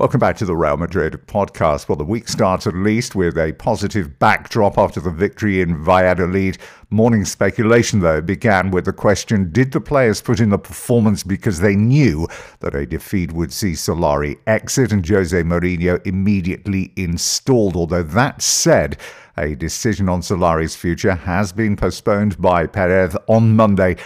Welcome back to the Real Madrid podcast. Well, the week starts at least with a positive backdrop after the victory in Valladolid. Morning speculation, though, began with the question Did the players put in the performance because they knew that a defeat would see Solari exit and Jose Mourinho immediately installed? Although that said, a decision on Solari's future has been postponed by Perez on Monday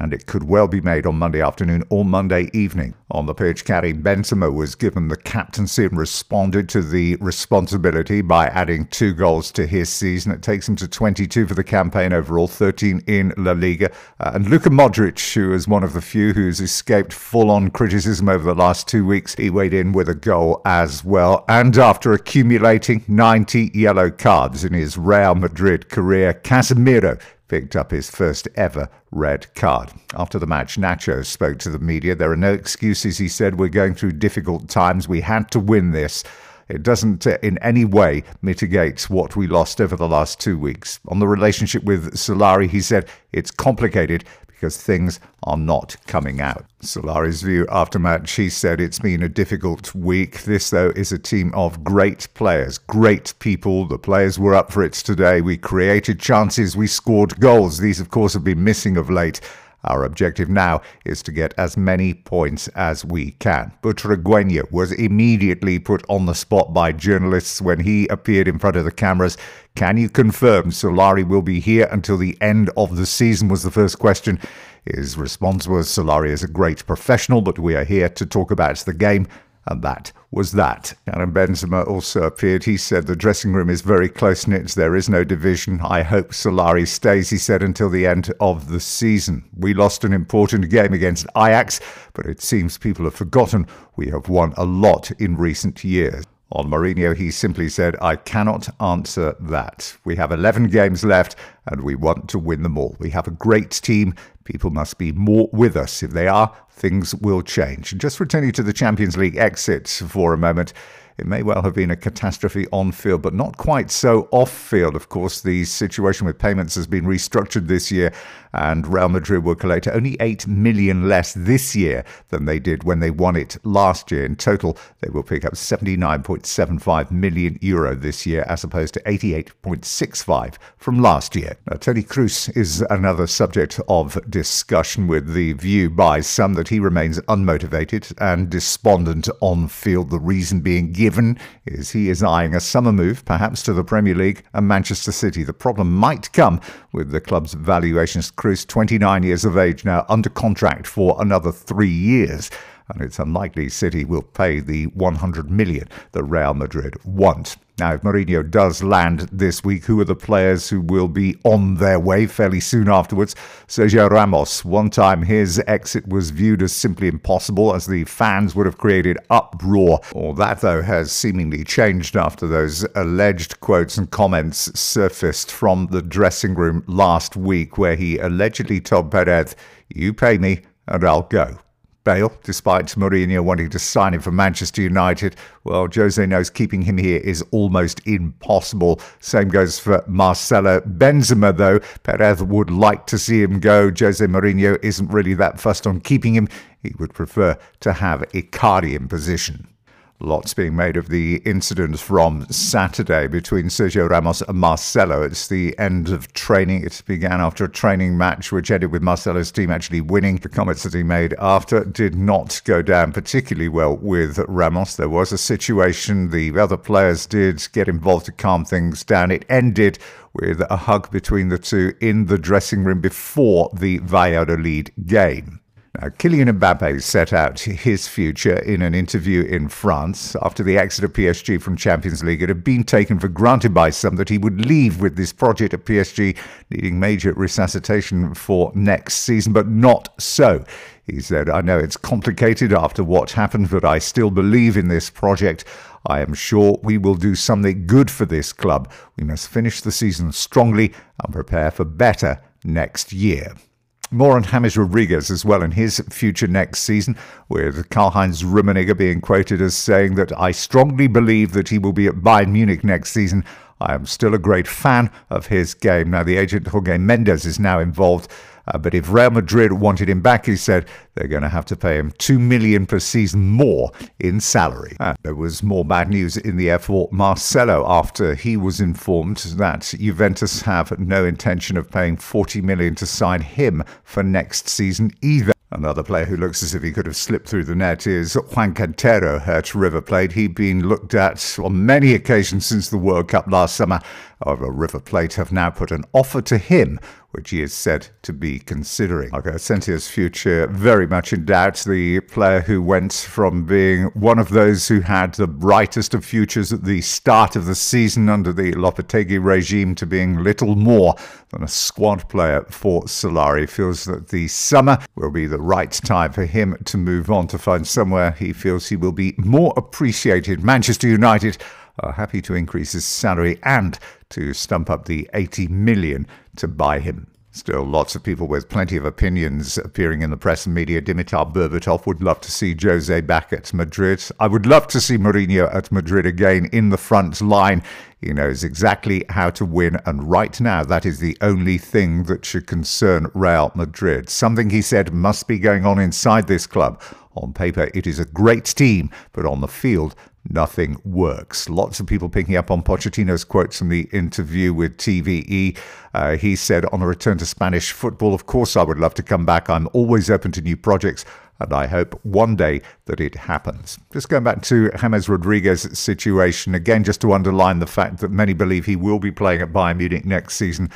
and it could well be made on Monday afternoon or Monday evening. On the pitch, Karim Benzema was given the captaincy and responded to the responsibility by adding two goals to his season. It takes him to 22 for the campaign overall, 13 in La Liga. Uh, and Luka Modric, who is one of the few who's escaped full-on criticism over the last two weeks, he weighed in with a goal as well. And after accumulating 90 yellow cards in his Real Madrid career, Casemiro picked up his first ever red card. After the match, Nacho spoke to the media. There are no excuses, he said. We're going through difficult times. We had to win this. It doesn't uh, in any way mitigate what we lost over the last two weeks. On the relationship with Solari, he said it's complicated because things are not coming out. Solari's view after match, he said it's been a difficult week. This, though, is a team of great players, great people. The players were up for it today. We created chances, we scored goals. These, of course, have been missing of late. Our objective now is to get as many points as we can. Butragueño was immediately put on the spot by journalists when he appeared in front of the cameras. Can you confirm Solari will be here until the end of the season? Was the first question. His response was Solari is a great professional, but we are here to talk about the game and that was that. Karim Benzema also appeared. He said the dressing room is very close knit. There is no division. I hope Solari stays, he said, until the end of the season. We lost an important game against Ajax, but it seems people have forgotten we have won a lot in recent years. On Mourinho, he simply said, I cannot answer that. We have 11 games left and we want to win them all. We have a great team. People must be more with us. If they are, things will change. And just returning to the Champions League exit for a moment. It may well have been a catastrophe on field, but not quite so off field. Of course, the situation with payments has been restructured this year, and Real Madrid will collect only 8 million less this year than they did when they won it last year. In total, they will pick up 79.75 million euro this year, as opposed to 88.65 from last year. Now, Toni Kroos is another subject of discussion, with the view by some that he remains unmotivated and despondent on field. The reason being given is he is eyeing a summer move, perhaps to the Premier League and Manchester City. The problem might come with the club's valuations. Kroos, 29 years of age now, under contract for another three years and it's unlikely City will pay the 100 million that Real Madrid want. Now, if Mourinho does land this week, who are the players who will be on their way fairly soon afterwards? Sergio Ramos. One time his exit was viewed as simply impossible, as the fans would have created uproar. All that, though, has seemingly changed after those alleged quotes and comments surfaced from the dressing room last week, where he allegedly told Perez, You pay me and I'll go. Bale, despite Mourinho wanting to sign him for Manchester United. Well, Jose knows keeping him here is almost impossible. Same goes for Marcelo Benzema, though. Perez would like to see him go. Jose Mourinho isn't really that fussed on keeping him. He would prefer to have Icardi in position. Lots being made of the incident from Saturday between Sergio Ramos and Marcelo. It's the end of training. It began after a training match, which ended with Marcelo's team actually winning. The comments that he made after did not go down particularly well with Ramos. There was a situation. The other players did get involved to calm things down. It ended with a hug between the two in the dressing room before the Valladolid game. Now, Kylian Mbappe set out his future in an interview in France after the exit of PSG from Champions League. It had been taken for granted by some that he would leave with this project at PSG, needing major resuscitation for next season, but not so. He said, I know it's complicated after what happened, but I still believe in this project. I am sure we will do something good for this club. We must finish the season strongly and prepare for better next year. More on James Rodriguez as well in his future next season, with Karl-Heinz Rummenigge being quoted as saying that I strongly believe that he will be at Bayern Munich next season. I am still a great fan of his game. Now, the agent Jorge Mendes is now involved Uh, but if Real Madrid wanted him back, he said they're going to have to pay him two million per season more in salary. Uh, there was more bad news in the air for Marcelo after he was informed that Juventus have no intention of paying 40 million to sign him for next season either. Another player who looks as if he could have slipped through the net is Juan Quintero at River Plate. He'd been looked at on many occasions since the World Cup last summer. However, River Plate have now put an offer to him which he is said to be considering. Okay, Asensio's future very much in doubt. The player who went from being one of those who had the brightest of futures at the start of the season under the Lopetegui regime to being little more than a squad player for Solari feels that the summer will be the right time for him to move on to find somewhere he feels he will be more appreciated. Manchester United are happy to increase his salary and to stump up the 80 million to buy him. Still, lots of people with plenty of opinions appearing in the press and media. Dimitar Berbatov would love to see Jose back at Madrid. I would love to see Mourinho at Madrid again in the front line. He knows exactly how to win, and right now, that is the only thing that should concern Real Madrid. Something he said must be going on inside this club. On paper, it is a great team, but on the field, nothing works. Lots of people picking up on Pochettino's quotes from the interview with TVE. Uh, he said, On a return to Spanish football, of course, I would love to come back. I'm always open to new projects. And I hope one day that it happens. Just going back to James Rodriguez's situation, again, just to underline the fact that many believe he will be playing at Bayern Munich next season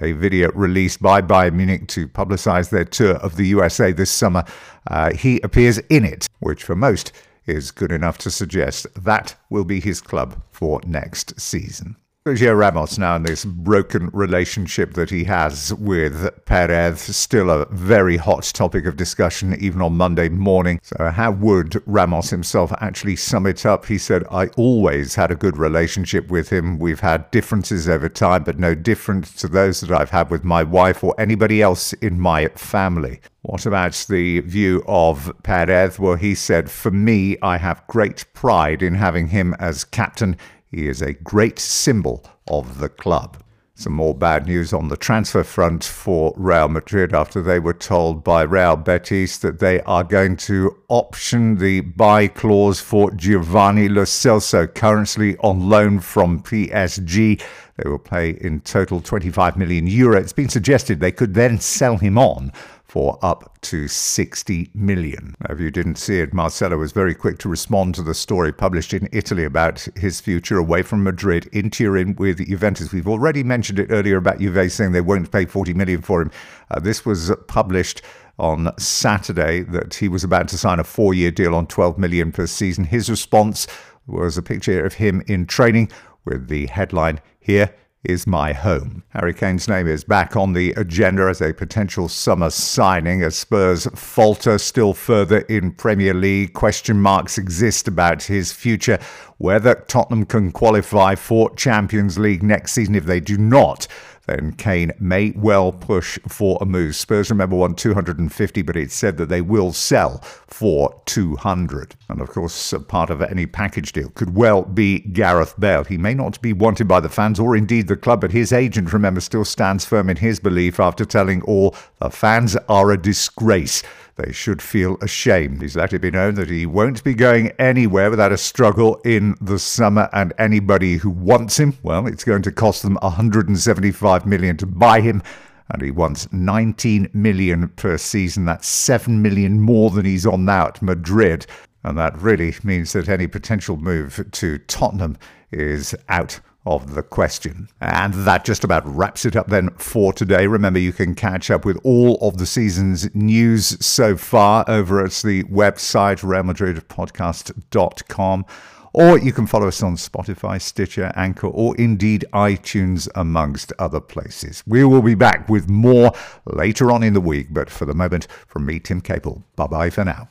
a video released by Bayern Munich to publicize their tour of the USA this summer. Uh, he appears in it, which for most is good enough to suggest that will be his club for next season. Sergio Ramos now in this broken relationship that he has with Perez, still a very hot topic of discussion even on Monday morning. So how would Ramos himself actually sum it up? He said, I always had a good relationship with him. We've had differences over time, but no different to those that I've had with my wife or anybody else in my family. What about the view of Perez? Well, he said, For me, I have great pride in having him as captain. He is a great symbol of the club. Some more bad news on the transfer front for Real Madrid after they were told by Real Betis that they are going to option the buy clause for Giovanni Lo Celso, currently on loan from PSG. They will pay in total 25 million euro. It's been suggested they could then sell him on for up to 60 million. Now, if you didn't see it, Marcelo was very quick to respond to the story published in Italy about his future away from Madrid in Turin with Juventus. We've already mentioned it earlier about Juve saying they won't pay 40 million for him. Uh, this was published on Saturday that he was about to sign a four-year deal on 12 million per season. His response was a picture of him in training with the headline here is my home. Harry Kane's name is back on the agenda as a potential summer signing as Spurs falter still further in Premier League. Question marks exist about his future, whether Tottenham can qualify for Champions League next season if they do not then Kane may well push for a move. Spurs, remember, won 250, but it's said that they will sell for 200. And of course, part of any package deal could well be Gareth Bale. He may not be wanted by the fans or indeed the club, but his agent, remember, still stands firm in his belief after telling all the fans are a disgrace they should feel ashamed. He's let it be known that he won't be going anywhere without a struggle in the summer, and anybody who wants him, well, it's going to cost them 175 million to buy him. And he wants 19 million per season. That's 7 million more than he's on now at Madrid. And that really means that any potential move to Tottenham is out of the question. And that just about wraps it up then for today. Remember, you can catch up with all of the season's news so far over at the website, realmadridpodcast.com. Or you can follow us on Spotify, Stitcher, Anchor, or indeed iTunes, amongst other places. We will be back with more later on in the week, but for the moment, from me, Tim Capel, bye bye for now.